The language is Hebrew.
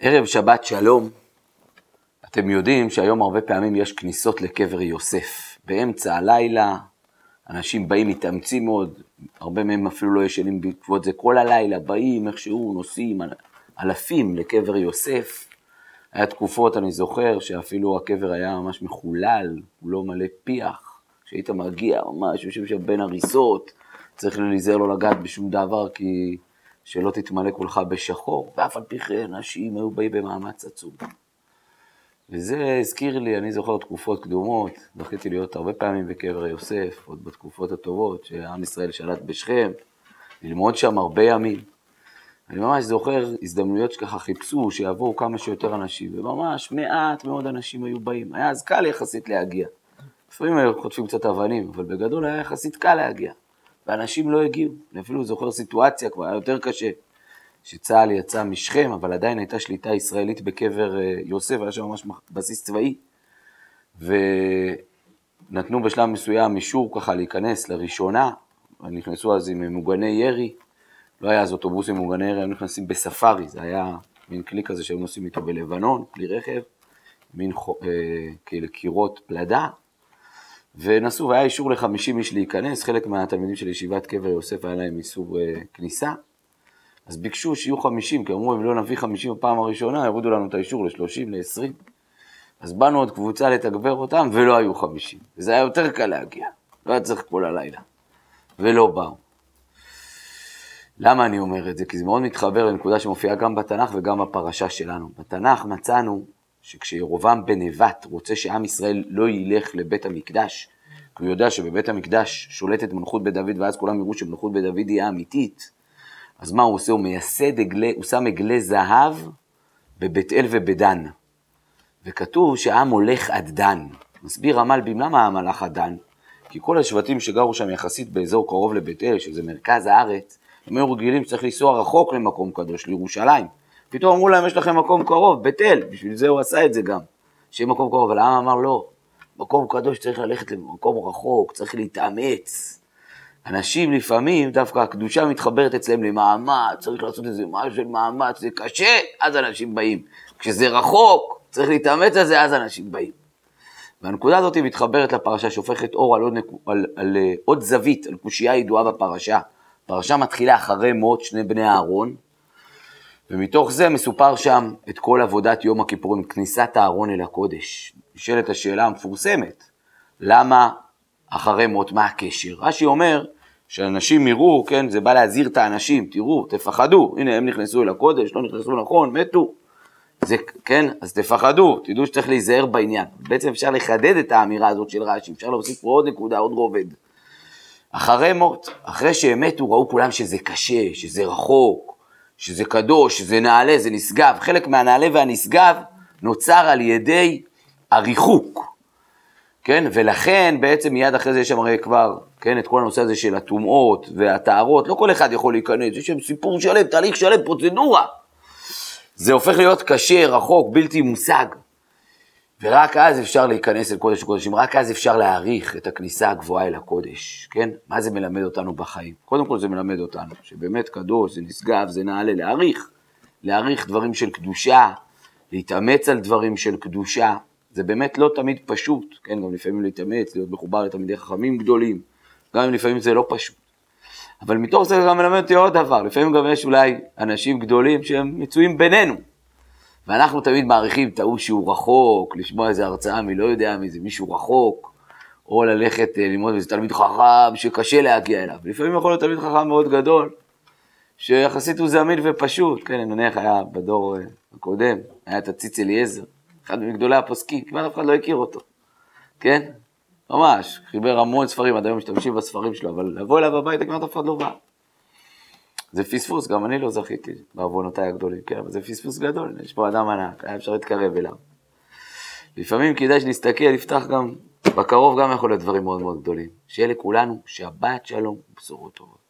ערב שבת שלום, אתם יודעים שהיום הרבה פעמים יש כניסות לקבר יוסף. באמצע הלילה, אנשים באים, מתאמצים מאוד, הרבה מהם אפילו לא ישנים בעקבות זה כל הלילה, באים איכשהו, נוסעים אלפים לקבר יוסף. היה תקופות, אני זוכר, שאפילו הקבר היה ממש מחולל, הוא לא מלא פיח. כשהיית מגיע, ממש יושב שם בין הריסות, צריך להיזהר לא לגעת בשום דבר, כי שלא תתמלא כולך בשחור, ואף על פי כן אנשים היו באים במאמץ עצום. וזה הזכיר לי, אני זוכר תקופות קדומות, זכיתי להיות הרבה פעמים בקבר יוסף, עוד בתקופות הטובות, שעם ישראל שלט בשכם, ללמוד שם הרבה ימים. אני ממש זוכר הזדמנויות שככה חיפשו, שיבואו כמה שיותר אנשים, וממש מעט מאוד אנשים היו באים. היה אז קל יחסית להגיע. לפעמים היו חוטפים קצת אבנים, אבל בגדול היה יחסית קל להגיע. ואנשים לא הגיעו. אני אפילו זוכר סיטואציה, כבר היה יותר קשה, שצה"ל יצא משכם, אבל עדיין הייתה שליטה ישראלית בקבר אה, יוסף, היה שם ממש בסיס צבאי. ונתנו בשלב מסוים אישור ככה להיכנס לראשונה, נכנסו אז עם מוגני ירי, לא היה אז אוטובוסים מוגני ירי, היו נכנסים בספארי, זה היה מין כלי כזה שהיו נוסעים איתו בלבנון, כלי רכב, מין אה, כאילו קירות פלדה, ונסעו, והיה אישור ל-50 איש להיכנס, חלק מהתלמידים של ישיבת קבר יוסף היה להם איסור אה, כניסה, אז ביקשו שיהיו 50, כי אמרו, אם לא נביא 50 בפעם הראשונה, יורידו לנו את האישור ל-30, ל-20. אז באנו עוד קבוצה לתגבר אותם, ולא היו 50. וזה היה יותר קל להגיע, לא היה צריך כל הלילה. ולא באו. למה אני אומר את זה? כי זה מאוד מתחבר לנקודה שמופיעה גם בתנ"ך וגם בפרשה שלנו. בתנ"ך מצאנו שכשירובעם בן נבט רוצה שעם ישראל לא ילך לבית המקדש, כי הוא יודע שבבית המקדש שולטת מלכות בית דוד, ואז כולם יראו שמלכות בית דוד היא האמיתית, אז מה הוא עושה? הוא מייסד עגלי, הוא שם עגלי זהב בבית אל ובדן. וכתוב שהעם הולך עד דן. מסביר המלבים, למה העם הלך עד דן? כי כל השבטים שגרו שם יחסית באזור קרוב לבית אל, שזה מרכז הארץ, הם היו רגילים שצריך לנסוע רחוק למקום קדוש, לירושלים. פתאום אמרו להם, יש לכם מקום קרוב, בית אל, בשביל זה הוא עשה את זה גם, שיהיה מקום קרוב, אבל העם אמר לא, מקום קדוש צריך ללכת למקום רחוק, צריך להתאמץ. אנשים לפעמים, דווקא הקדושה מתחברת אצלם למאמץ, צריך לעשות איזה משהו של מאמץ, זה קשה, אז אנשים באים. כשזה רחוק, צריך להתאמץ על זה, אז אנשים באים. והנקודה הזאת מתחברת לפרשה, שהופכת אור על עוד, על, על, על אה, עוד זווית, על קושייה ידועה בפרשה. הפרשה מתחילה אחרי מות שני בני אהרון, ומתוך זה מסופר שם את כל עבודת יום הכיפורים, כניסת הארון אל הקודש. נשאלת השאלה המפורסמת, למה אחרי מות, מה הקשר? רש"י אומר שאנשים יראו, כן, זה בא להזהיר את האנשים, תראו, תפחדו, הנה הם נכנסו אל הקודש, לא נכנסו נכון, מתו. זה, כן, אז תפחדו, תדעו שצריך להיזהר בעניין. בעצם אפשר לחדד את האמירה הזאת של רש"י, אפשר להוסיף פה עוד נקודה, עוד רובד. אחרי מות, אחרי שהם מתו, ראו כולם שזה קשה, שזה רחוק, שזה קדוש, שזה נעלה, זה נשגב. חלק מהנעלה והנשגב נוצר על ידי הריחוק, כן? ולכן בעצם מיד אחרי זה יש שם הרי כבר, כן, את כל הנושא הזה של הטומאות והטהרות, לא כל אחד יכול להיכנס, יש שם סיפור שלם, תהליך שלם, פרוצדורה. זה הופך להיות קשה, רחוק, בלתי מושג. ורק אז אפשר להיכנס אל קודש הקודשים, רק אז אפשר להעריך את הכניסה הגבוהה אל הקודש, כן? מה זה מלמד אותנו בחיים? קודם כל זה מלמד אותנו שבאמת קדוש, זה נשגב, זה נעלה, להעריך, להעריך דברים של קדושה, להתאמץ על דברים של קדושה, זה באמת לא תמיד פשוט, כן? גם לפעמים להתאמץ, להיות מחובר לתלמידי חכמים גדולים, גם אם לפעמים זה לא פשוט. אבל מתוך זה גם מלמד אותי עוד דבר, לפעמים גם יש אולי אנשים גדולים שהם מצויים בינינו, ואנחנו תמיד מעריכים את ההוא שהוא רחוק, לשמוע איזה הרצאה מי לא יודע מי זה מישהו רחוק, או ללכת אה, ללמוד איזה תלמיד חכם שקשה להגיע אליו. לפעמים יכול להיות תלמיד חכם מאוד גדול, שיחסית הוא זמין ופשוט, כן, אני מניח היה בדור אה, הקודם, היה את הציץ אליעזר, אחד מגדולי הפוסקים, כמעט אף אחד לא הכיר אותו, כן? ממש, חיבר המון ספרים, עד היום משתמשים בספרים שלו, אבל לבוא אליו הביתה כמעט אף אחד לא בא. זה פספוס, גם אני לא זכיתי בעוונותיי הגדולים, כן, אבל זה פספוס גדול, יש פה אדם ענק, היה אפשר להתקרב אליו. לפעמים כדאי שנסתכל, נפתח גם, בקרוב גם יכול להיות דברים מאוד מאוד גדולים. שיהיה לכולנו שבת שלום ובשורות טובות.